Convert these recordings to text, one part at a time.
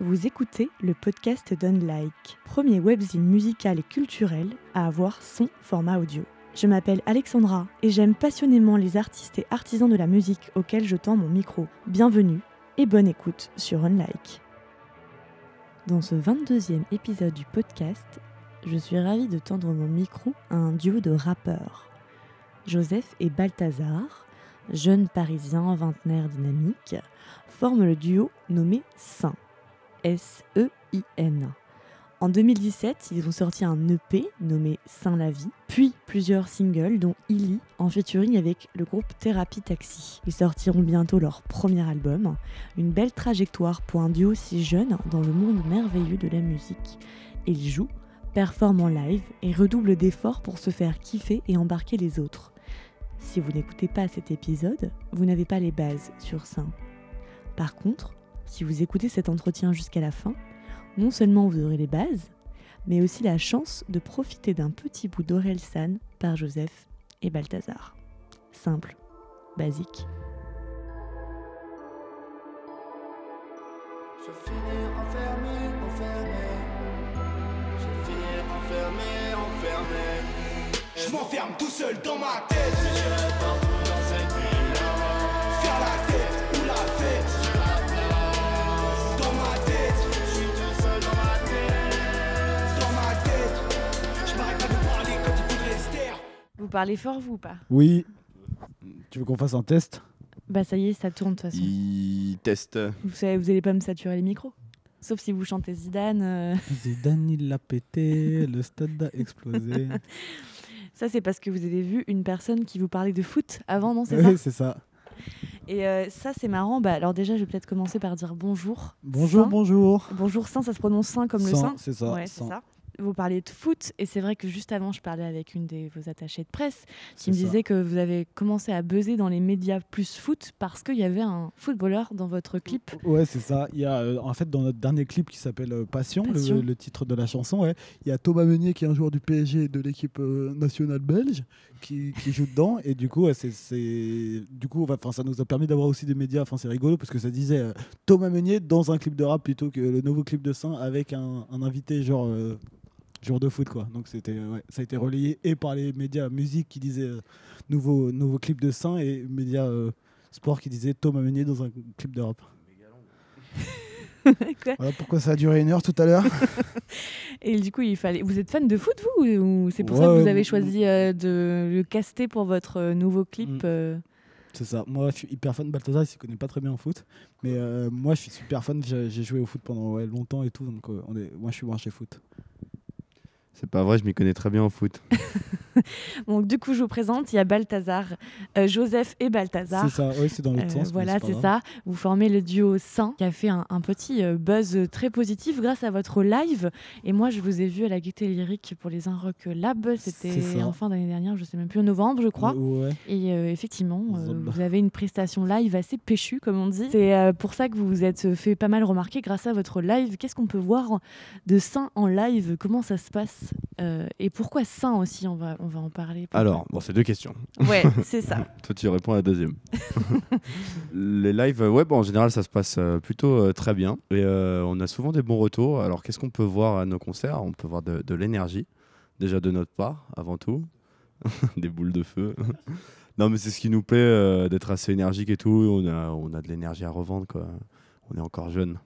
Vous écoutez le podcast d'Unlike, premier webzine musical et culturel à avoir son format audio. Je m'appelle Alexandra et j'aime passionnément les artistes et artisans de la musique auxquels je tends mon micro. Bienvenue et bonne écoute sur Unlike. Dans ce 22e épisode du podcast, je suis ravie de tendre mon micro à un duo de rappeurs. Joseph et Balthazar, jeunes parisiens vingtenaires dynamiques, forment le duo nommé Saint. S-E-I-N. En 2017, ils ont sorti un EP nommé Saint la vie, puis plusieurs singles dont Illy en featuring avec le groupe Thérapie Taxi. Ils sortiront bientôt leur premier album, une belle trajectoire pour un duo si jeune dans le monde merveilleux de la musique. Ils jouent, performent en live et redoublent d'efforts pour se faire kiffer et embarquer les autres. Si vous n'écoutez pas cet épisode, vous n'avez pas les bases sur Saint. Par contre, si vous écoutez cet entretien jusqu'à la fin, non seulement vous aurez les bases, mais aussi la chance de profiter d'un petit bout d'Orelsan par Joseph et Balthazar. Simple, basique. Je finis enfermé, enfermé. Je m'enferme tout seul dans ma tête. Vous parlez fort, vous ou pas Oui. Tu veux qu'on fasse un test? Bah ça y est, ça tourne de toute façon. Il teste. Vous savez, vous allez pas me saturer les micros Sauf si vous chantez Zidane. euh, Zidane, il l'a pété, le stade a explosé. Ça, c'est parce que vous avez vu une personne qui vous parlait de foot avant, non C'est oui, c'est ça. Et euh, ça, c'est marrant. Bah, alors déjà, je vais peut-être commencer par dire bonjour. Bonjour, Saint. bonjour. Bonjour Saint, ça se prononce Saint comme le Saint, Saint c'est ça, Ouais, c'est Saint. ça. Vous parliez de foot et c'est vrai que juste avant, je parlais avec une de vos attachées de presse qui me ça. disait que vous avez commencé à buzzer dans les médias plus foot parce qu'il y avait un footballeur dans votre clip. Ouais, c'est ça. Il y a, euh, en fait, dans notre dernier clip qui s'appelle euh, Passion, le- Passion. Le, titre de la chanson, ouais, il y a Thomas Meunier qui est un joueur du PSG et de l'équipe euh, nationale belge qui, qui joue dedans. Et du coup, ouais, c'est, du coup, enfin, ça nous a permis d'avoir aussi des médias. Enfin, c'est rigolo parce que ça disait Thomas Meunier dans un clip de rap plutôt que le nouveau clip de Saint avec un, un invité genre. Joueur de foot quoi donc c'était euh, ouais, ça a été relayé et par les médias musique qui disaient euh, nouveau nouveau clip de Saint et médias euh, sport qui disaient Thomas Meunier dans un clip de rap Quoi voilà pourquoi ça a duré une heure tout à l'heure. Et du coup, il fallait. Vous êtes fan de foot, vous Ou c'est pour ça que vous avez choisi euh, de le caster pour votre nouveau clip Mm. euh, C'est ça. Moi, je suis hyper fan de Balthazar. Il s'y connaît pas très bien en foot, mais euh, moi, je suis super fan. J'ai j'ai joué au foot pendant ouais, longtemps et tout, donc euh, on est... moi, je suis branché foot. C'est pas vrai, je m'y connais très bien en foot. Donc, du coup, je vous présente il y a Balthazar, euh, Joseph et Balthazar. C'est ça. Oui, c'est dans l'autre Euh, sens. voilà, c'est ça. Vous formez le duo Saint qui a fait un, un petit euh, buzz très positif grâce à votre live. Et moi, je vous ai vu à la Gaieté Lyrique pour les Un Rock Lab. C'était en fin d'année dernière, je sais même plus, en novembre, je crois. Ouais, ouais. Et euh, effectivement, euh, vous avez une prestation live assez péchue, comme on dit. C'est euh, pour ça que vous vous êtes fait pas mal remarquer grâce à votre live. Qu'est-ce qu'on peut voir de Saint en live? Comment ça se passe? Euh, Et pourquoi Saint aussi on va, on va en parler. Alors, bon, c'est deux questions. Ouais, c'est ça. Toi, tu réponds à la deuxième. Les lives, euh, ouais, bon, en général, ça se passe euh, plutôt euh, très bien. Et euh, on a souvent des bons retours. Alors, qu'est-ce qu'on peut voir à nos concerts? On peut voir de, de l'énergie, déjà de notre part, avant tout. des boules de feu. non, mais c'est ce qui nous plaît, d'être assez énergique et tout. On a, on a de l'énergie à revendre, quoi. On est encore jeune.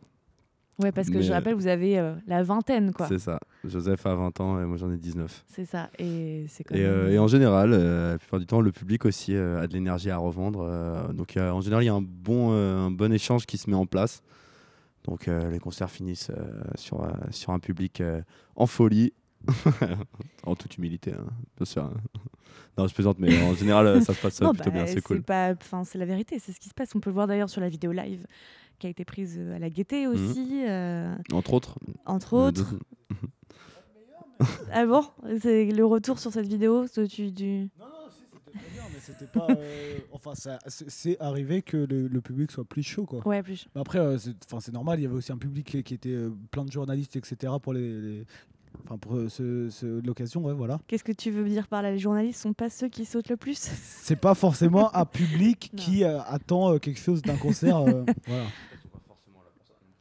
Ouais, parce que Mais, je rappelle, vous avez euh, la vingtaine, quoi. C'est ça. Joseph a 20 ans et moi, j'en ai 19. C'est ça. Et c'est quand Et, même- euh, et en général, euh, la plupart du temps, le public aussi euh, a de l'énergie à revendre. euh, donc euh, en général, il y a un bon, euh, un bon échange qui se met en place. Donc euh, les concerts finissent euh, sur, euh, sur un public euh, en folie. en toute humilité, hein, bien sûr. hein. Non, je plaisante, mais en général, ça se passe Non, plutôt bah, bien, c'est cool. pas, enfin, c'est la vérité, c'est ce qui se passe. On peut le voir d'ailleurs sur la vidéo live qui a été prise euh, à la Gaieté aussi, euh, Entre autres. entre autres. Ah bon? C'est le retour sur cette vidéo ce- tu, du... Non, non, si, c'était très bien, mais c'était pas. euh, enfin, c'est c'est arrivé que le, le public soit plus chaud, quoi. Ouais, plus. Mais Après, euh, c'est enfin, c'est normal, il y avait aussi un public qui, qui était euh, plein de journalistes, etc. pour les, les- Enfin, pour euh, ce- ce- l'occasion, ouais, voilà. Qu'est-ce que tu veux dire par là? Les journalistes sont pas ceux qui sautent le plus? C'est pas forcément un public qui euh, attend euh, quelque chose d'un concert. euh, voilà.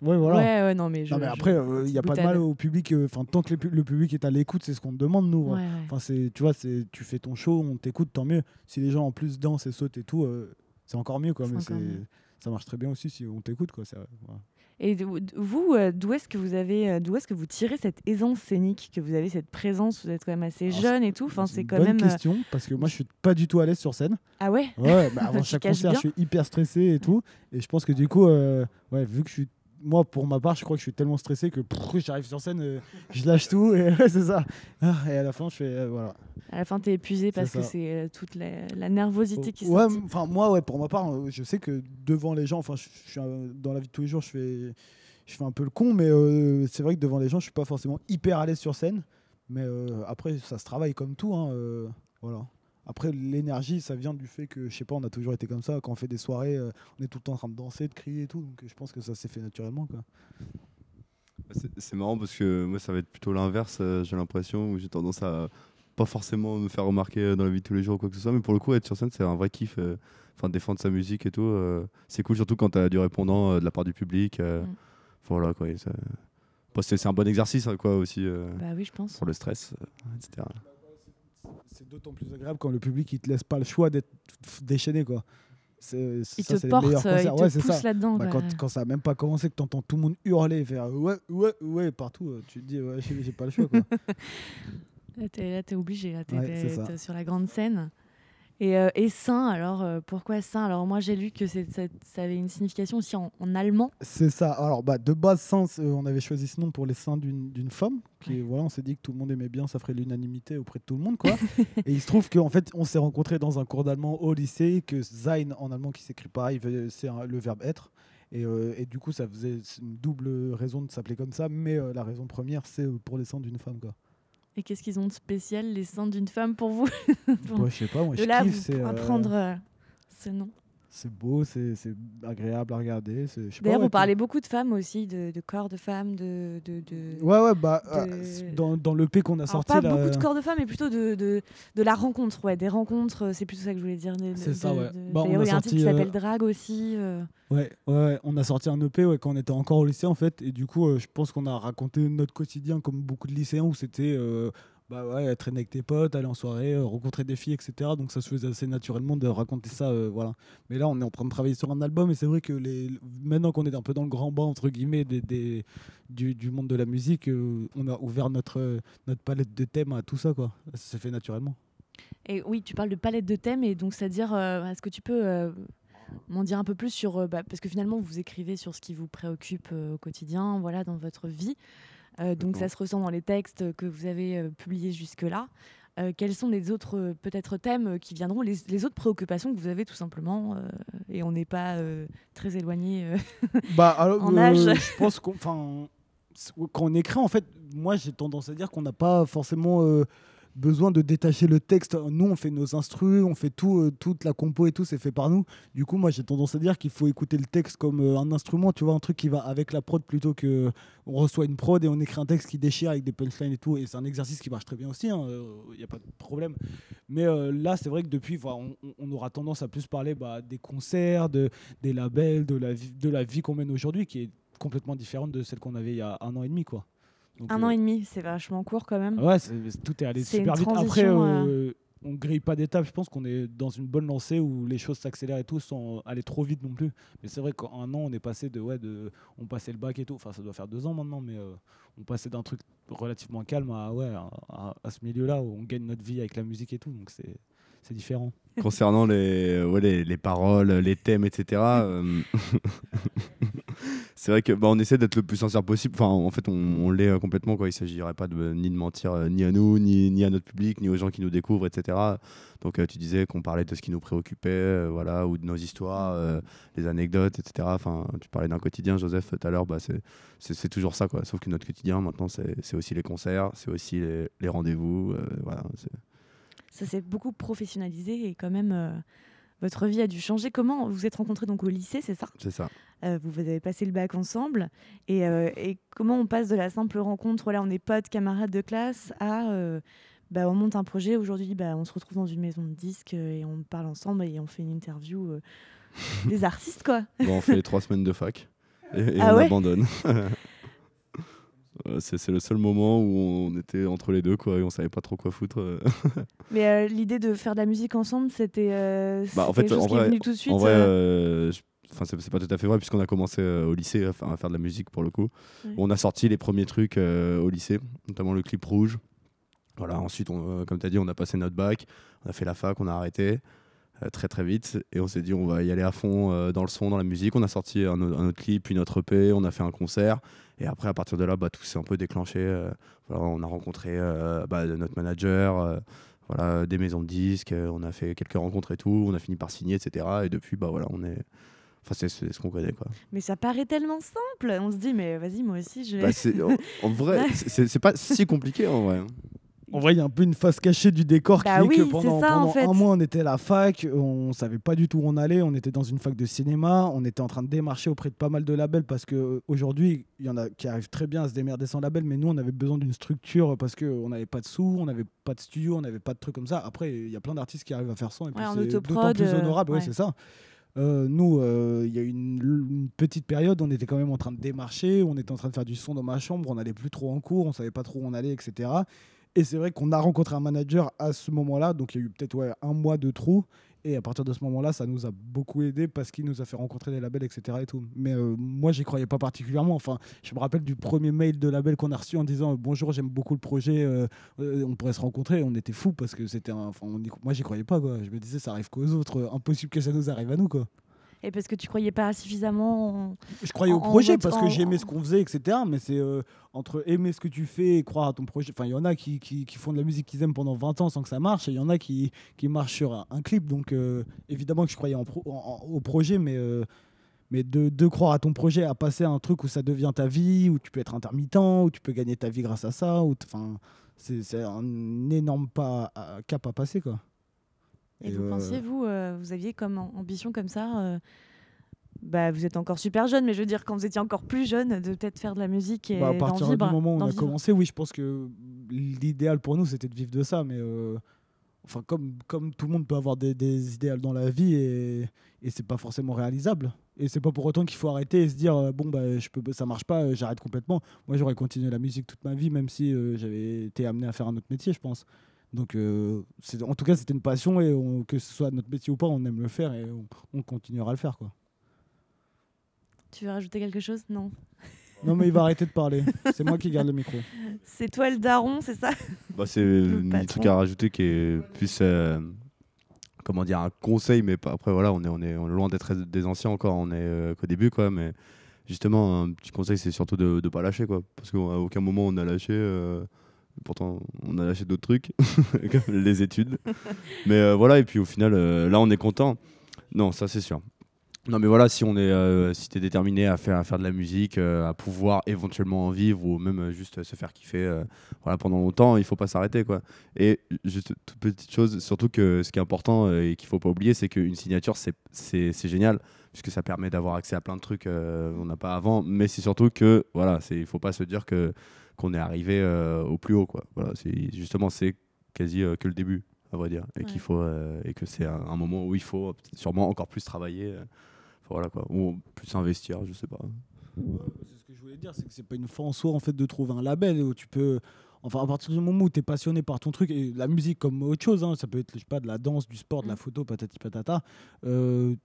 Ouais, voilà. Ouais, ouais, non, mais je. non, mais je- après, il n'y a pas de mal au public. euh, Enfin, tant que le, pu- le public est à l'écoute, c'est ce qu'on te demande, nous. Ouais, hein. ouais. Enfin, c'est, tu vois, c'est, tu fais ton show, on t'écoute, tant mieux. Si les gens en plus dansent et sautent et tout, euh, c'est encore mieux, quoi. C'est Mais encore c'est, mieux. ça marche très bien aussi si on t'écoute, quoi. voilà. Et vous, euh, d'où est-ce que vous avez, euh, d'où est-ce que vous tirez cette aisance scénique, que vous avez cette présence, vous êtes quand même assez Alors, jeune et tout. Enfin, c'est quand bonne même. euh, question parce que moi, je suis pas du tout à l'aise sur scène. Ah ouais? Ouais, bah, avant chaque concert, bien. je suis hyper stressé et tout. Et je pense que du coup, euh, ouais, vu que je suis. Moi, pour ma part, je crois que je suis tellement stressé que j'arrive sur scène, euh, je lâche tout et c'est ça. Ah, et à la fin, je fais. euh, voilà. À la fin, t'es épuisé parce que c'est euh, toute la, la nervosité qui ouais, enfin, moi, ouais, pour ma part, je sais que devant les gens, enfin, je, je suis dans la vie de tous les jours, je fais, je fais un peu le con, mais c'est vrai que devant les gens, je suis pas forcément hyper à l'aise sur scène. Mais après, ça se travaille comme tout. hein, voilà. Après, l'énergie, ça vient du fait que, je sais pas, on a toujours été comme ça. Quand on fait des soirées, euh, on est tout le temps en train de danser, de crier et tout. Donc, je pense que ça s'est fait naturellement. Quoi. C'est- marrant parce que moi, ça va être plutôt l'inverse, euh, j'ai l'impression, où j'ai tendance à pas forcément me faire remarquer euh, dans la vie de tous les jours ou quoi que ce soit, mais pour le coup, être sur scène, c'est un vrai kiff. euh, Enfin, défendre sa musique et tout. c'est cool, surtout quand tu as du répondant de la part du public. euh, Mm. Voilà, quoi. ça- Bon, c'est un bon exercice, hein, quoi, aussi, Bah oui, je pense. pour le stress, etc. C'est d'autant plus agréable quand le public, il te laisse pas le choix d'être déchaîné. Quoi. C'est, Il ça, te c'est les porte, meilleurs il concerts. te pousse ça. là-dedans. Bah, quand, quand ça a même pas commencé, que tu entends tout le monde hurler, faire ouais, ouais, ouais partout, euh, tu te dis, ouais, j'ai j'ai pas le choix. Quoi. Là, t'es, là, t'es obligé. Là, t'es, Ouais, t'es- t'es sur la grande scène. Et, euh, et saint, alors euh, pourquoi saint Alors moi j'ai lu que ça, ça avait une signification aussi en, en allemand. c'est ça. Alors, bah, de base, Saint, euh, on avait choisi ce nom pour les seins d'une, femme. Qui, voilà, on s'est dit que tout le monde aimait bien, ça ferait l'unanimité auprès de tout le monde. Quoi. et il se trouve qu'en fait, on s'est rencontrés dans un cours d'allemand au lycée, que Sein en allemand qui s'écrit pareil, c'est le verbe être. Et, euh, et du coup, ça faisait une double raison de s'appeler comme ça, mais la raison première, c'est pour les seins d'une femme. Quoi. Et qu'est-ce qu'ils ont de spécial les seins d'une femme pour vous? Bon. Moi, je sais pas, moi, De je là, kiffe. vous C'est, euh, apprendre euh, ce nom. C'est beau, c'est, agréable à regarder. D'ailleurs, vous parlez beaucoup de femmes aussi, de, de corps de femmes, de. de, de... Ouais, ouais, bah, euh, dans, dans l'EP qu'on a Alors, sorti. pas là, beaucoup de corps de femmes, mais plutôt de, de, de la rencontre, ouais, des rencontres, euh, c'est plutôt ça que je voulais dire. C'est ça, ouais. Bah, on a il y a un titre qui sorti, euh, s'appelle Drag aussi. euh. Ouais, ouais, on a sorti un EP ouais, quand on était encore au lycée en fait, et du coup, euh, je pense qu'on a raconté notre quotidien comme beaucoup de lycéens où c'était euh, bah ouais, traîner avec tes potes, aller en soirée, euh, rencontrer des filles, etc. Donc ça se faisait assez naturellement de raconter ça, euh, voilà. Mais là, on est en train de travailler sur un album, et c'est vrai que les... maintenant qu'on est un peu dans le grand bain entre guillemets des, des- du, du monde de la musique, euh, on a ouvert notre notre palette de thèmes à tout ça, quoi. Ça s'est fait naturellement. Et oui, tu parles de palette de thèmes, et donc c'est-à-dire, euh, est-ce que tu peux m'en dire un peu plus sur. bah, parce que finalement, vous écrivez sur ce qui vous préoccupe au quotidien, voilà, dans votre vie. Euh, donc ça se ressent dans les textes que vous avez euh, publiés jusque-là. Euh, quels sont les autres euh, peut-être thèmes euh, qui viendront, les, les autres préoccupations que vous avez tout simplement, et on n'est pas très éloigné. Bah, alors, En âge. je pense qu'on, quand on écrit, en fait, moi, j'ai tendance à dire qu'on n'a pas forcément besoin de détacher le texte. Nous, on fait nos instrus, on fait euh, toute la compo et tout, c'est fait par nous. Du coup, moi, j'ai tendance à dire qu'il faut écouter le texte comme euh, un instrument, tu vois, un truc qui va avec la prod plutôt que on reçoit une prod et on écrit un texte qui déchire avec des punchlines et tout. Et c'est un exercice qui marche très bien aussi, il n'y a pas de problème. Mais euh, là, c'est vrai que depuis, voilà, on, aura tendance à plus parler bah, des concerts, de, des labels, de la de la vie qu'on mène aujourd'hui, qui est complètement différente de celle qu'on avait il y a un an et demi, quoi. Donc, Un euh, an et demi, c'est vachement court quand même. Ouais, c'est- tout est allé C'est super vite. Après, transition, euh, on grille pas d'étapes. Je pense qu'on est dans une bonne lancée où les choses s'accélèrent et tout sans aller trop vite non plus. Mais c'est vrai qu'en un an, on est passé de ouais, de, on passait le bac et tout. Enfin, ça doit faire deux ans maintenant, mais euh, on passait d'un truc relativement calme à ouais, à, à- à ce milieu-là où on gagne notre vie avec la musique et tout. Donc c'est c'est différent. Concernant les, ouais, les, les paroles, les thèmes, etc., euh, c'est vrai que bah, on essaie d'être le plus sincère possible. Enfin, en fait, on, l'est euh, complètement. Quoi. Il ne s'agirait pas de, ni de mentir euh, ni à nous, ni, ni à notre public, ni aux gens qui nous découvrent, etc. Donc, euh, tu disais qu'on parlait de ce qui nous préoccupait, euh, voilà, ou de nos histoires, euh, les anecdotes, etc. Enfin, tu parlais d'un quotidien, Joseph, tout à l'heure. Bah, c'est, toujours ça. Quoi. Sauf que notre quotidien, maintenant, c'est, aussi les concerts, c'est aussi les, les rendez-vous. euh, voilà, Ça s'est beaucoup professionnalisé et quand même euh, votre vie a dû changer. Comment vous vous êtes rencontrés donc au lycée, c'est ça? C'est ça. Euh, Vous avez passé le bac ensemble et, euh, et comment on passe de la simple rencontre, voilà, on est potes, camarades de classe, à euh, bah, on monte un projet aujourd'hui, bah, on se retrouve dans une maison de disques et on parle ensemble et on fait une interview des artistes quoi. Bon, on fait les trois semaines de fac. et, et Ah on ouais? abandonne. Ouais, c'est le seul moment où on était entre les deux quoi et on savait pas trop quoi foutre. euh. Mais euh, l'idée de faire de la musique ensemble, c'était euh, Bah, en fait, en vrai- venu tout de suite. en vrai, euh, euh, c'est pas tout à fait vrai puisqu'on a commencé euh, au lycée à faire, à faire de la musique pour le coup. Ouais. On a sorti les premiers trucs euh, au lycée, notamment le clip rouge. Voilà, ensuite, on, euh, comme tu as dit, on a passé notre bac, on a fait la fac, on a arrêté euh, très très vite et on s'est dit on va y aller à fond euh, dans le son, dans la musique. On a sorti un autre clip, puis notre EP, on a fait un concert et après à partir de là, bah, tout s'est un peu déclenché. euh, voilà, on a rencontré euh, bah, notre manager, euh, voilà, des maisons de disques, on a fait quelques rencontres et tout, on a fini par signer, etc. Et depuis, bah voilà, on est. Enfin, c'est ce qu'on connaît quoi. Mais ça paraît tellement simple. On se dit, mais vas-y, moi aussi, je vais. Bah, en, en vrai, c'est c'est pas si compliqué en vrai. En vrai, il y a un peu une face cachée du décor Bah qui est que pendant, ça, en fait. un mois, on était à la fac, on savait pas du tout où on allait, on était dans une fac de cinéma, on était en train de démarcher auprès de pas mal de labels parce que aujourd'hui, il y en a qui arrivent très bien à se démerder sans label, mais nous, on avait besoin d'une structure parce qu'on n'avait pas de sous, on n'avait pas de studio, on n'avait pas de trucs comme ça. Après, il y a plein d'artistes qui arrivent à faire ça, et puis Ouais, c'est d'autant plus euh, honorable, ouais, ouais. c'est ça. Euh, nous, euh, il y a eu une, une petite période, on était quand même en train de démarcher, on était en train de faire du son dans ma chambre, on n'allait plus trop en cours, on savait pas trop où on allait, etc. Et c'est vrai qu'on a rencontré un manager à ce moment-là, donc il y a eu peut-être un mois de trou. Et à partir de ce moment-là, ça nous a beaucoup aidé parce qu'il nous a fait rencontrer des labels, etc. Et tout. Mais euh, moi, j'y croyais pas particulièrement. Enfin, je me rappelle du premier mail de label qu'on a reçu en disant euh, Bonjour, j'aime beaucoup le projet, euh, euh, on pourrait se rencontrer. On était fous parce que c'était. Enfin, moi, j'y croyais pas. Quoi. Je me disais, ça arrive qu'aux autres. Impossible que ça nous arrive à nous. Quoi. Et parce que tu croyais pas suffisamment. en- Je croyais En- au projet parce que j'aimais ce qu'on faisait, etc. Mais c'est euh, entre aimer ce que tu fais et croire à ton projet. Enfin, il y en a qui, qui, qui font de la musique qu'ils aiment pendant 20 ans sans que ça marche. Et il y en a qui, qui marchent sur un, un clip. Donc, euh, évidemment que je croyais pro- au projet, mais, euh, mais de, de croire à ton projet, à passer à un truc où ça devient ta vie, où tu peux être intermittent, où tu peux gagner ta vie grâce à ça. Enfin, c'est un énorme pas à- cap à passer, quoi. Et, Et, vous pensiez, vous, euh, vous aviez comme am- ambition comme ça euh, bah, vous êtes encore super jeune, mais je veux dire, quand vous étiez encore plus jeune, de peut-être faire de la musique et Bah, à partir vivre. du moment où on a vivre. commencé, oui, je pense que l'idéal pour nous, c'était de vivre de ça. Mais euh, enfin, comme, comme tout le monde peut avoir des, des idéaux dans la vie et, et c'est pas forcément réalisable. Et c'est pas pour autant qu'il faut arrêter et se dire euh, bon bah je peux ça marche pas, j'arrête complètement. Moi j'aurais continué la musique toute ma vie même si euh, j'avais été amené à faire un autre métier, je pense. Donc euh, c'est- en tout cas c'était une passion et on- que ce soit notre métier ou pas, on aime le faire et on, on continuera à le faire quoi. Tu veux rajouter quelque chose? Non. Non mais il va arrêter de parler. C'est moi qui garde le micro. C'est toi le daron, c'est ça? Bah, c'est un truc à rajouter qui est plus euh, comment dire un conseil mais après voilà on est on est, on est loin d'être des anciens encore on est euh, qu'au début quoi mais justement un petit conseil c'est surtout de ne pas lâcher quoi parce qu'à aucun moment on a lâché euh, pourtant on a lâché d'autres trucs comme les études. Mais euh, voilà et puis au final euh, là on est content. Non ça c'est sûr. Non mais voilà si on est euh, si t'es déterminé à faire à faire de la musique à pouvoir éventuellement en vivre ou même juste se faire kiffer voilà pendant longtemps il faut pas s'arrêter quoi. Et juste toute petite chose surtout que ce qui est important et qu'il faut pas oublier c'est qu'une signature c'est génial puisque ça permet d'avoir accès à plein de trucs euh, on n'a pas avant. Mais c'est surtout que voilà il faut pas se dire que qu'on est arrivé euh, au plus haut quoi voilà c'est justement c'est quasi euh, que le début à vrai dire et Ouais. qu'il faut euh, et que c'est un, un moment où il faut sûrement encore plus travailler euh, voilà quoi ou plus investir je sais pas C'est ce que je voulais dire, c'est que c'est pas une fin en soi en fait de trouver un label où tu peux. Enfin, à partir du moment où tu es passionné par ton truc, et la musique comme autre chose, hein, ça peut être je sais pas, de la danse, du sport, de la Mm. photo, patati patata, euh,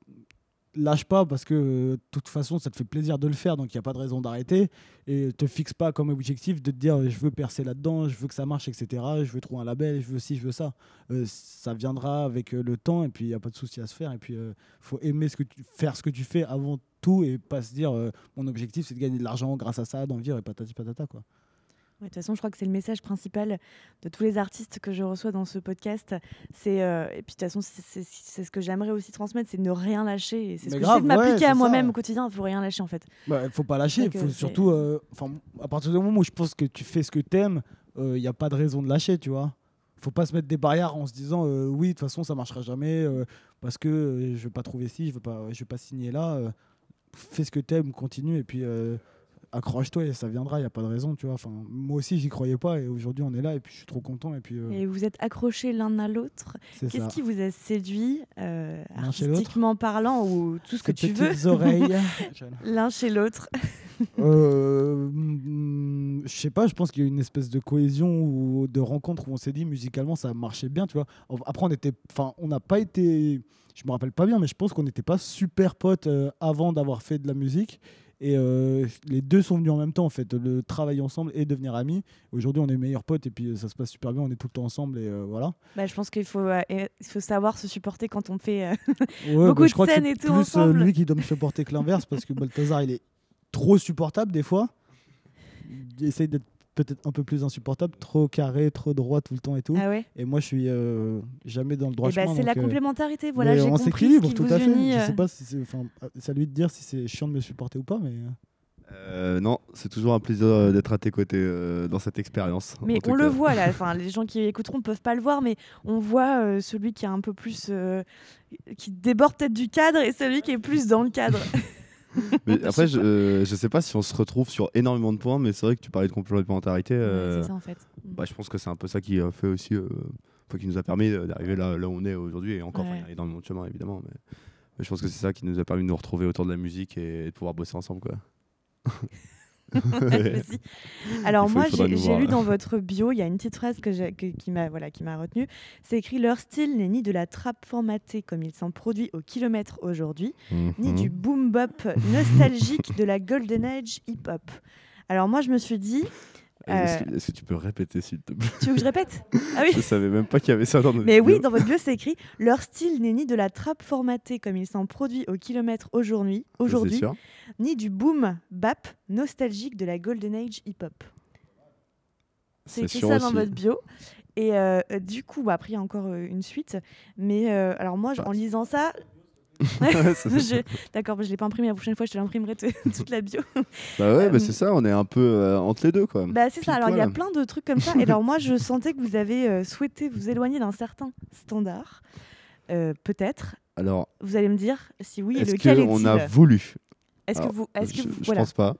lâche pas parce que euh, de toute façon ça te fait plaisir de le faire, donc il n'y a pas de raison d'arrêter. Et te fixe pas comme objectif de te dire je veux percer là-dedans, je veux que ça marche, etc. Je veux trouver un label, je veux ci, je veux ça. Euh, ça viendra avec euh, le temps et puis il n'y a pas de souci à se faire. Et puis faut aimer ce que tu, faire ce que tu fais avant tout et pas se dire euh, mon objectif c'est de gagner de l'argent grâce à ça, d'en vivre et patati patata quoi. De toute façon, je crois que c'est le message principal de tous les artistes que je reçois dans ce podcast. C'est euh, et puis de toute façon, c'est- ce que j'aimerais aussi transmettre, c'est de ne rien lâcher. C'est ce Mais que j'essaie de m'appliquer ouais, à moi-même au quotidien. Il faut rien lâcher en fait. Bah, faut pas lâcher, il euh, faut c'est- surtout euh, à partir du moment où je pense que tu fais ce que t'aimes, il n'y a pas de raison de lâcher, tu vois. Faut pas se mettre des barrières en se disant euh, oui de toute façon ça marchera jamais euh, parce que euh, je vais pas trouver ci, je veux pas je vais pas signer là. euh, fais ce que t'aimes, continue et puis euh, accroche-toi et ça viendra, il n'y a pas de raison, tu vois. Enfin, moi aussi, j'y croyais pas et aujourd'hui, on est là et puis je suis trop content. Et puis, euh, Et vous êtes accrochés l'un à l'autre. Qu'est-ce qui vous a séduit, euh, artistiquement parlant, ou tout ce que tu veux, oreilles. l'un chez l'autre Euh, je sais pas, je pense qu'il y a une espèce de cohésion ou de rencontre où on s'est dit musicalement ça marchait bien, tu vois. Après, on était, enfin, on n'a pas été, je me rappelle pas bien, mais je pense qu'on n'était pas super potes euh, avant d'avoir fait de la musique. Et euh, les deux sont venus en même temps, en fait, le travailler ensemble et devenir amis. Aujourd'hui, on est meilleurs potes et puis euh, ça se passe super bien, on est tout le temps ensemble et euh, voilà. Bah, Je pense qu'il faut, euh, faut savoir se supporter quand on fait. Ouais, Beaucoup bah, de je scènes et tout plus ensemble. lui qui doit me supporter que l'inverse parce que Balthazar, il est trop supportable des fois. Il essaye d'être peut-être un peu plus insupportable, trop carré, trop droit tout le temps et tout. Ah ouais? Et moi, je suis euh, jamais dans le droit Eh bah, chemin. C'est la euh, complémentarité. Voilà, mais j'ai on compris s'équilibre qui tout vous à fait. unit. Je euh. sais pas si c'est, enfin, c'est à lui de dire si c'est chiant de me supporter ou pas, mais euh, non, c'est toujours un plaisir d'être à tes côtés euh, dans cette expérience. en Mais on le voit là, enfin, les gens qui écouteront peuvent pas le voir, mais on voit euh, celui qui est un peu plus. euh, qui déborde peut-être du cadre et celui qui est plus dans le cadre. Mais après, je, euh, je sais pas si on se retrouve sur énormément de points, mais c'est vrai que tu parlais de complémentarité. euh, Ouais, c'est ça en fait. bah, je pense que c'est un peu ça qui a fait aussi, euh, qui nous a permis euh, d'arriver là, là où on est aujourd'hui. Et encore, Ouais. il y a énormément de chemin évidemment, mais, mais je pense que c'est ça qui nous a permis de nous retrouver autour de la musique et, de pouvoir bosser ensemble. Quoi. Alors faut- moi, j'ai lu dans votre bio, il y a une petite phrase que j'ai- que- qui m'a voilà, qui m'a retenue. C'est écrit leur style n'est ni de la trappe formatée comme il s'en produit au kilomètre aujourd'hui, ni Mhm. du boom bop nostalgique de la golden age hip hop. Alors moi, je me suis dit, Est-ce euh, que, est-ce que tu peux répéter s'il te plaît? Tu veux que je répète? Ah oui. Je savais même pas qu'il y avait ça dans notre Mais oui, dans votre bio, c'est écrit leur style n'est ni de la trappe formatée comme il s'en produit au kilomètre aujourd'hui, aujourd'hui. Ni du boom bap nostalgique de la golden age hip hop. C'est écrit ça dans votre bio. Et euh, du coup, bah, après, il y a encore euh, une suite. Mais euh, alors, moi, en lisant ça. D'accord, bah, je ne l'ai pas imprimé. La prochaine fois, je te l'imprimerai toute la bio. Bah ouais, Euh, bah c'est ça, on est un peu euh, entre les deux quoi. bah, c'est ça. Alors, il y a plein de trucs comme ça. Et alors, moi, je sentais que vous avez euh, souhaité vous éloigner d'un certain standard. Peut-être. Alors, Vous allez me dire si oui est-ce lequel est-il? a voulu Est-ce que vous. Est-ce que je, vous- je voilà. pense pas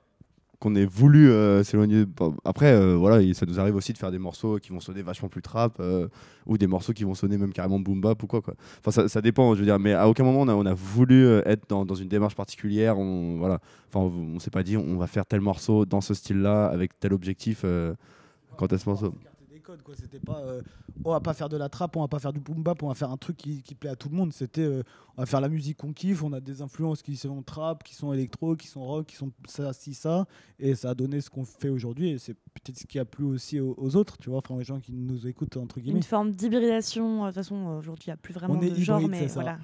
qu'on ait voulu euh, s'éloigner. Après, euh, voilà, il- ça nous arrive aussi de faire des morceaux qui vont sonner vachement plus trap euh, ou des morceaux qui vont sonner même carrément boom bap ou quoi. quoi. Enfin, ça, ça dépend, je veux dire, mais à aucun moment on a, on a voulu euh, être dans, dans une démarche particulière. On, voilà. enfin, on, on s'est pas dit on va faire tel morceau dans ce style-là avec tel objectif. euh, quant à ce morceau? Codes, quoi. C'était pas, euh, on va pas faire de la trappe, on va pas faire du boom bap, on va faire un truc qui, qui plaît à tout le monde. C'était, euh, on va faire la musique qu'on kiffe, on a des influences qui sont trap, qui sont électro, qui sont rock, qui sont ça, ci, ça, et ça a donné ce qu'on fait aujourd'hui. Et c'est peut-être ce qui a plu aussi aux, aux autres, tu vois, enfin aux gens qui nous écoutent entre guillemets. Une forme d'hybridation. euh, De toute façon, aujourd'hui, il n'y a plus vraiment On de genre, mais voilà.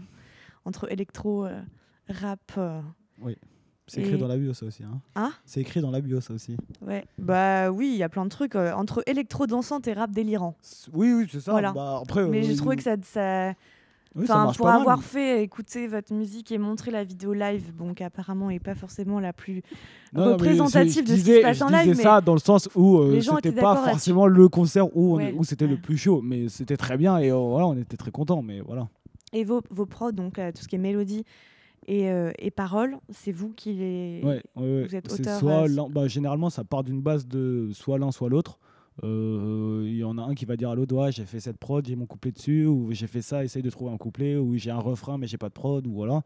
Entre électro, euh, rap. C'est écrit Et- dans la bio ça aussi. Hein. Hein c'est écrit dans la bio ça aussi. Ouais. Bah oui, il y a plein de trucs. euh, entre électro dansante et rap délirant. Oui, oui, c'est ça. Voilà. Bah, après, Mais euh, j'ai trouvé que ça. ça... oui, ça Enfin, pour mal. avoir fait écouter votre musique et montrer la vidéo live, bon, qui apparemment est pas forcément la plus. Non, représentative de ce qui se passe en live, mais ça dans le sens où euh, c'était pas forcément le concert où, on- où c'était le plus chaud, mais c'était très bien et euh, voilà, on était très contents. Mais voilà. Et vos, vos prods, donc euh, tout ce qui est mélodie et, euh, et paroles, c'est vous qui les. Ouais, ouais. Vous êtes auteur, soit euh, l'un- bah, généralement ça part d'une base de soit l'un soit l'autre. Euh, Il y en a un qui va dire à l'autre ouais, j'ai fait cette prod, j'ai mon couplet dessus, ou j'ai fait ça, essaye de trouver un couplet, ou j'ai un refrain mais j'ai pas de prod, ou voilà.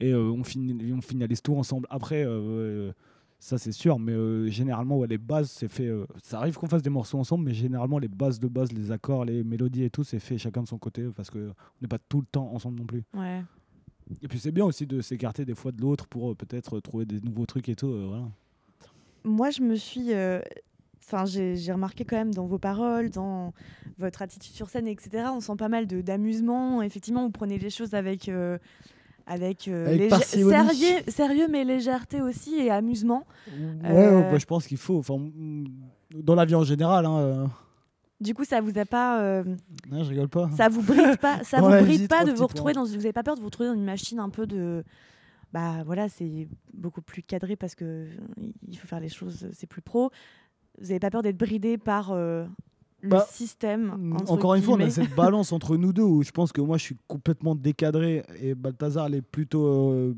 Et euh, on, finit, on finalise tout ensemble. Après, euh, ça c'est sûr, mais euh, généralement ouais, les bases c'est fait. euh, ça arrive qu'on fasse des morceaux ensemble, mais généralement les bases de base, les accords, les mélodies et tout, c'est fait chacun de son côté parce qu'on n'est pas tout le temps ensemble non plus. Ouais. Et puis c'est bien aussi de s'écarter des fois de l'autre pour euh, peut-être trouver des nouveaux trucs et tout. euh, voilà. Moi, je me suis. euh, Enfin, j'ai j'ai remarqué quand même dans vos paroles, dans votre attitude sur scène, etc. On sent pas mal d'amusement. Effectivement, vous prenez les choses avec. euh, avec, euh, sérieux, sérieux, mais légèreté aussi et amusement. Ouais, Euh, ouais, bah, je pense qu'il faut. Enfin, dans la vie en général, hein, euh, Du coup, ça vous a pas, euh, non, je rigole pas. ça vous bride pas, ça vous bride pas de vous retrouver dans, vous avez pas peur de vous retrouver dans une machine un peu de, bah voilà, c'est beaucoup plus cadré parce que il faut faire les choses, c'est plus pro. Vous avez pas peur d'être bridé par euh, le Bah, système. entre Encore une fois, on a cette balance entre nous deux où je pense que moi je suis complètement décadré et Balthazar elle est plutôt euh,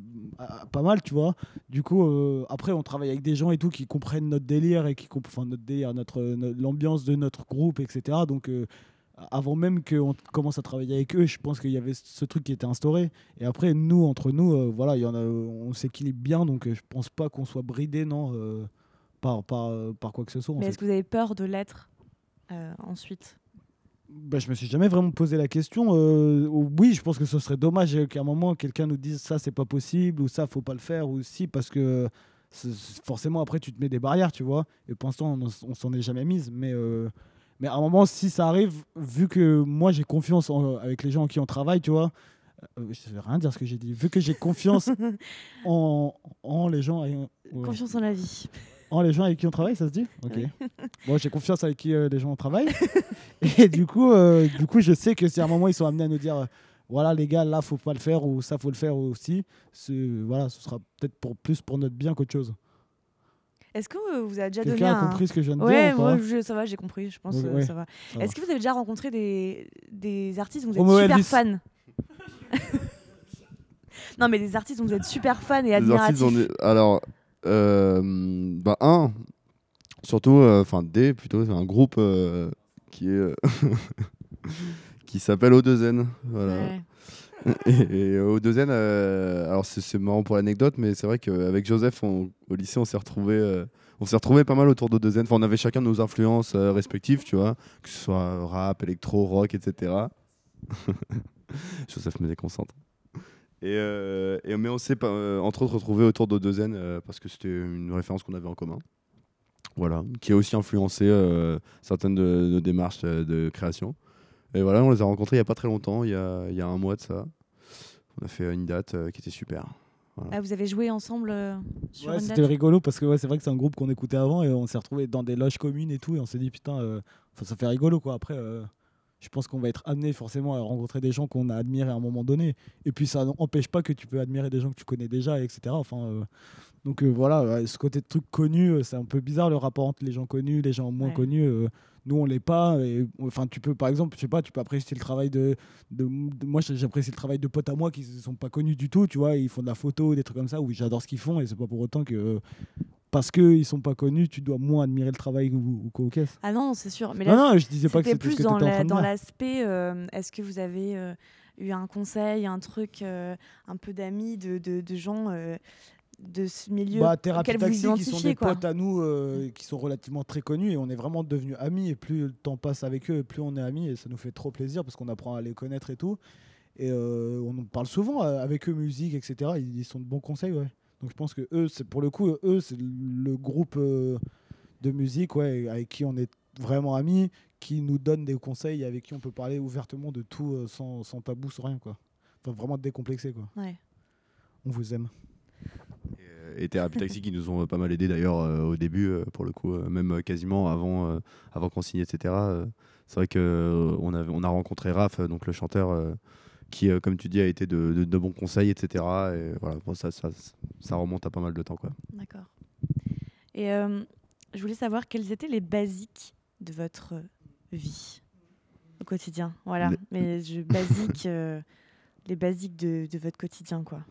pas mal, tu vois. Du coup, euh, après, on travaille avec des gens et tout qui comprennent notre délire et qui comprennent notre délire, notre, notre- l'ambiance de notre groupe, etc. Donc, euh, avant même qu'on commence à travailler avec eux, je pense qu'il y avait ce truc qui était instauré. Et après, nous, entre nous, voilà, il y en a, on s'équilibre bien, donc je pense pas qu'on soit bridé, non, par, par, par quoi que ce soit. Mais fait. est-ce que vous avez peur de l'être? Ensuite Bah, je me suis jamais vraiment posé la question. Euh, oui, je pense que ce serait dommage qu'à un moment quelqu'un nous dise ça c'est pas possible ou ça faut pas le faire ou si parce que forcément après tu te mets des barrières, tu vois. Et pour l'instant on, on s'en est jamais mise, mais euh, mais à un moment si ça arrive, vu que moi j'ai confiance en- avec les gens en qui on travaille, tu vois. euh, je vais rien dire ce que j'ai dit. Vu que j'ai confiance en, en les gens, et- ouais. Confiance en la vie. En les gens avec qui on travaille, ça se dit Ok. Bon, j'ai confiance avec qui euh, les gens travaillent. Et du coup, euh, du coup, je sais que si à un moment ils sont amenés à nous dire, euh, voilà les gars, là faut pas le faire ou ça faut le faire aussi, voilà, ce sera peut-être pour plus pour notre bien qu'autre chose. Est-ce que vous avez déjà donné Quelqu'un a un... compris ce que je viens de Ouais, dire ou pas moi, je- ça va, j'ai compris. Je pense Ouais, euh, ouais, ça va. Est-ce que vous avez déjà rencontré des, des artistes dont vous êtes super Elvis. fan Non, mais des artistes dont vous êtes super fan et admiratif. artistes, on est- alors, bah, un, surtout, euh, enfin, des plutôt, c'est un groupe euh, qui est. euh, qui s'appelle O2N. Voilà. Ouais. Et, et O2N, euh, alors c'est marrant pour l'anecdote, mais c'est vrai qu'avec Joseph, on- au lycée, on s'est retrouvés. euh, on s'est retrouvés pas mal autour d'O2N. Enfin, on avait chacun nos influences euh, respectives, tu vois, que ce soit rap, électro, rock, etc. Joseph me déconcentre. Et, euh, et- mais on s'est euh, entre autres retrouvés autour d'O2N euh, parce que c'était une référence qu'on avait en commun. Voilà, qui a aussi influencé euh, certaines de nos démarches euh, de création. Et voilà, on les a rencontrés il n'y a pas très longtemps, il y a, il y a un mois de ça. On a fait une date euh, qui était super. Ah, vous avez joué ensemble euh, sur Ouais, une c'était rigolo parce que ouais, c'est vrai que c'est un groupe qu'on écoutait avant et on s'est retrouvés dans des loges communes et tout et on s'est dit putain, euh, ça fait rigolo quoi. Après, euh, je pense qu'on va être amené forcément à rencontrer des gens qu'on a admirés à un moment donné. Et puis ça n'empêche pas que tu peux admirer des gens que tu connais déjà, etc. Enfin, euh, donc euh, voilà, ce côté de truc connu, euh, c'est un peu bizarre le rapport entre les gens connus, les gens moins Ouais. connus. euh, nous on l'est pas et enfin tu peux par exemple je sais pas tu peux apprécier le travail de, de, de- moi j'apprécie le travail de potes à moi qui ne sont pas connus du tout tu vois ils font de la photo des trucs comme ça où j'adore ce qu'ils font et c'est pas pour autant que parce que ils sont pas connus tu dois moins admirer le travail ou, ou Ah non, c'est sûr. Mais non là, non je disais pas que c'était ce plus que dans la- dans l'aspect. euh, Est-ce que vous avez euh, eu un conseil, un truc, euh, un peu d'amis, de, de, de gens de ce milieu bah, Thérapie auquel vous qui sont des quoi potes à nous euh, qui sont relativement très connus et on est vraiment devenus amis et plus le temps passe avec eux et plus on est amis et ça nous fait trop plaisir parce qu'on apprend à les connaître et tout et euh, on en parle souvent avec eux musique etc ils, ils sont de bons conseils ouais donc je pense que eux c'est pour le coup eux c'est le groupe euh, de musique ouais avec qui on est vraiment amis qui nous donne des conseils et avec qui on peut parler ouvertement de tout euh, sans, sans tabou sans rien quoi enfin vraiment décomplexé quoi Ouais. on vous aime Et, et Thérapie Taxi qui nous ont euh, pas mal aidé d'ailleurs euh, au début, euh, pour le coup, euh, même euh, quasiment avant, euh, avant qu'on signe, etc. euh, c'est vrai qu'on on a, on a rencontré Raph, euh, donc le chanteur, euh, qui, euh, comme tu dis, a été de, de- de bons conseils, etc. Et voilà, bon, ça, ça, ça remonte à pas mal de temps. D'accord. Et euh, je voulais savoir quels étaient les basiques de votre vie au quotidien. Voilà, Les- mais je, basiques, euh, les basiques de, de votre quotidien, quoi.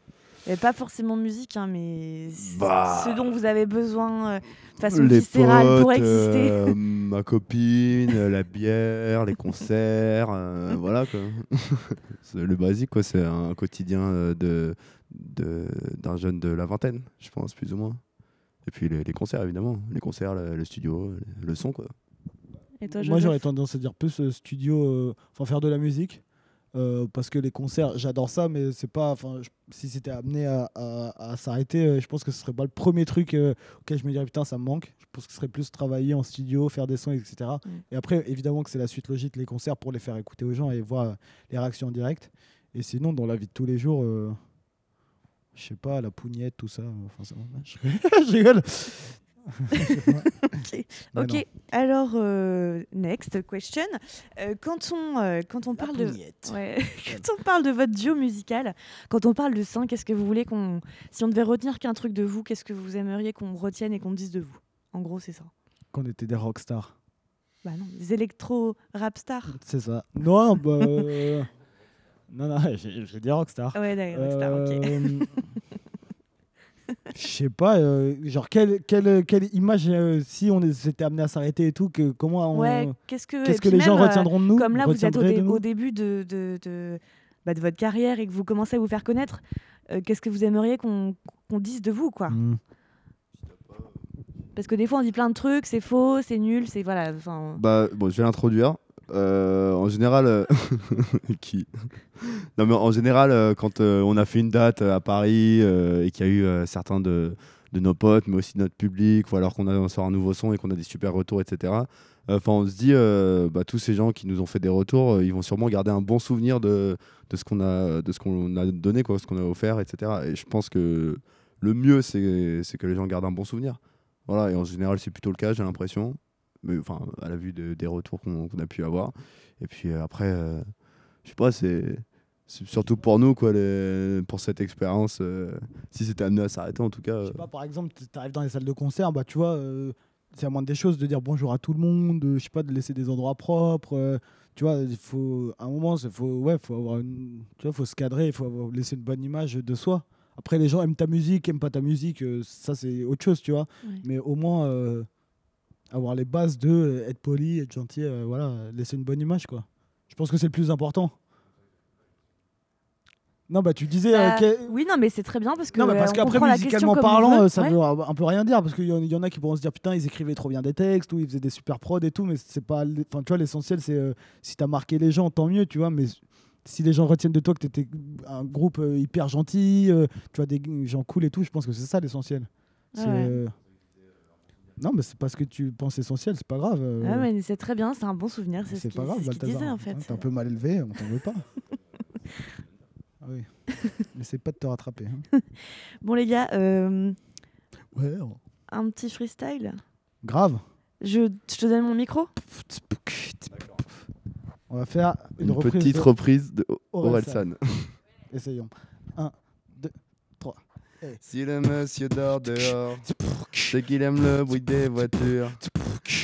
Et pas forcément musique, hein, mais Bah. ce dont vous avez besoin euh, de façon viscérale pour exister. euh, ma copine, euh, la bière, les concerts, euh, voilà quoi. c'est le basique quoi, c'est un quotidien euh, de de- d'un jeune de la vingtaine, je pense plus ou moins. Et puis les, les concerts évidemment, les concerts, le, le studio, le, le son quoi. Et toi, Moi, j'aurais tendance à dire plus euh, studio, euh, enfin faire de la musique. Euh, parce que les concerts, j'adore ça, mais c'est pas. Enfin, si c'était amené à, à- à s'arrêter, euh, je pense que ce serait pas le premier truc euh, auquel je me dirais putain, ça me manque. Je pense que ce serait plus travailler en studio, faire des sons, etc. Mm. Et après, évidemment que c'est la suite logique, les concerts, pour les faire écouter aux gens et voir les réactions en direct. Et sinon, dans la vie de tous les jours, je sais pas, la pougnette, tout ça. Enfin, ça je rigole. Ok. Alors, euh, next question. Euh, quand, on, euh, quand on parle de... Ouais. quand on parle de votre duo musical, quand on parle de ça, qu'est-ce que vous voulez qu'on... Si on devait retenir qu'un truc de vous, qu'est-ce que vous aimeriez qu'on retienne et qu'on dise de vous? En gros, c'est ça. Qu'on était des rockstars. Bah non, des électro-rap stars. C'est ça. Non, bah. euh, non, non, vais dire rockstar. Ouais, d'accord, rockstar, ok. Je sais pas, euh, genre quelle, quelle, quelle image euh, si on s'était amené à s'arrêter et tout, que, comment on, Ouais, qu'est-ce que, qu'est-ce que les gens même, euh, retiendront de nous Comme là, vous êtes au, dé- au début de, de, de, bah, de votre carrière et que vous commencez à vous faire connaître, euh, qu'est-ce que vous aimeriez qu'on qu'on dise de vous, quoi? Mm. Parce que des fois, on dit plein de trucs, c'est faux, c'est nul, c'est voilà. Bah, bon, je vais l'introduire. Euh, en général, euh, qui Non, mais en général, euh, quand euh, on a fait une date euh, à Paris et qu'il y a eu certains de, de nos potes, mais aussi notre public, ou alors qu'on a sort un nouveau son et qu'on a des super retours, etc. Enfin, on se dit, bah, tous ces gens qui nous ont fait des retours, ils vont sûrement garder un bon souvenir de, de ce qu'on a, de a donné, quoi, ce qu'on a offert, etc. Et je pense que le mieux, c'est que les gens gardent un bon souvenir. Voilà, et en général, c'est plutôt le cas, j'ai l'impression enfin à la vue de- des retours qu'on a pu avoir et puis après euh, je sais pas c'est surtout pour nous quoi les- pour cette expérience euh, si c'était amené à s'arrêter en tout cas Je euh, sais pas, par exemple, tu arrives dans les salles de concert, bah tu vois, euh, c'est à moindre des choses de dire bonjour à tout le monde, euh, je sais pas, de laisser des endroits propres. euh, tu vois, il faut, à un moment, il faut, ouais, faut avoir une, tu vois, faut se cadrer, il faut avoir- laisser une bonne image de soi. Après, les gens aiment ta musique, aiment pas ta musique, euh, ça c'est autre chose, tu vois. Ouais. Mais au moins, euh, avoir les bases de euh, être poli, être gentil, euh, voilà, laisser une bonne image, quoi. Je pense que c'est le plus important. Non, bah tu disais. euh, bah, que- Oui, non, mais c'est très bien parce que. non, mais euh, parce on qu'après, musicalement parlant, euh, ça Ouais. veut un peu rien dire. Parce qu'il y, y en a qui pourront se dire putain, ils écrivaient trop bien des textes ou ils faisaient des super prods et tout. Mais c'est pas. Enfin, tu vois, l'essentiel, c'est euh, si t'as marqué les gens, tant mieux, tu vois. Mais si les gens retiennent de toi que t'étais un groupe euh, hyper gentil, euh, tu vois, des gens cool et tout, je pense que c'est ça l'essentiel. Ouais, euh, Non, mais c'est pas ce que tu penses essentiel, c'est pas grave. euh, Ah, mais c'est très bien, c'est un bon souvenir, c'est ce pas grave, ce disait en hein, fait. T'es un peu mal élevé, on t'en veut pas. ah oui. N'essaie pas de te rattraper. hein. Bon, les gars, euh, Ouais, un petit freestyle. grave. Je, je te donne mon micro On va faire une, une reprise petite de reprise de Orelsan. Orelsan Essayons. 1, 2, 3. si le monsieur dort dehors c'est qu'il aime le bruit des voitures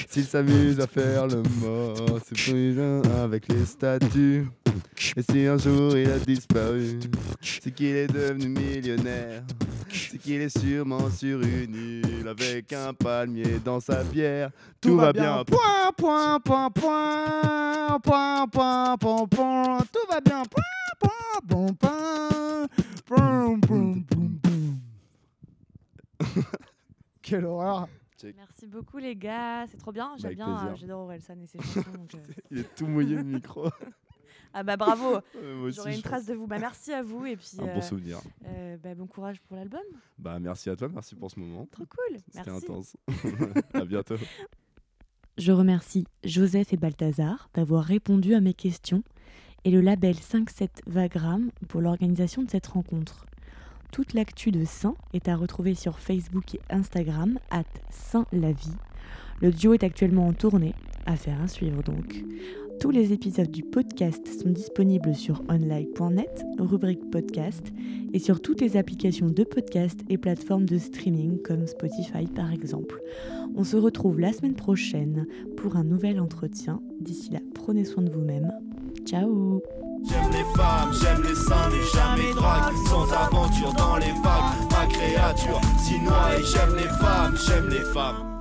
s'il s'amuse à faire le mort c'est plus un avec les statues et si un jour il a disparu c'est qu'il est devenu millionnaire. C'est qu'il est sûrement sur une île avec un palmier dans sa bière. Tout, va bien, Point, point, point, point, point, point, point, point. Tout va bien. Point, point, point, point, point, point, point, point. Quelle horreur. Merci beaucoup, les gars, c'est trop bien. J'aime bien, euh, j'adore Orelsan et ses chansons. donc, euh, il est tout mouillé le micro Ah bah bravo, Euh, j'aurai une trace de vous. Bah merci à vous et puis un euh, bon souvenir euh, bah, bon courage pour l'album. bah merci à toi merci pour ce moment Trop cool, c'était merci. intense à bientôt Je remercie Joseph et Balthazar d'avoir répondu à mes questions et le label 5-7 Vagram pour l'organisation de cette rencontre. Toute l'actu de Saint est à retrouver sur Facebook et Instagram, at Saint la vie. Le duo est actuellement en tournée, affaire à suivre donc. Tous les épisodes du podcast sont disponibles sur online.net, rubrique podcast, et sur toutes les applications de podcast et plateformes de streaming comme Spotify par exemple. On se retrouve la semaine prochaine pour un nouvel entretien. D'ici là, prenez soin de vous-même. Ciao J'aime les femmes, j'aime les seins, mais jamais drague Sans aventure dans les vagues, créature j'aime les femmes, j'aime les femmes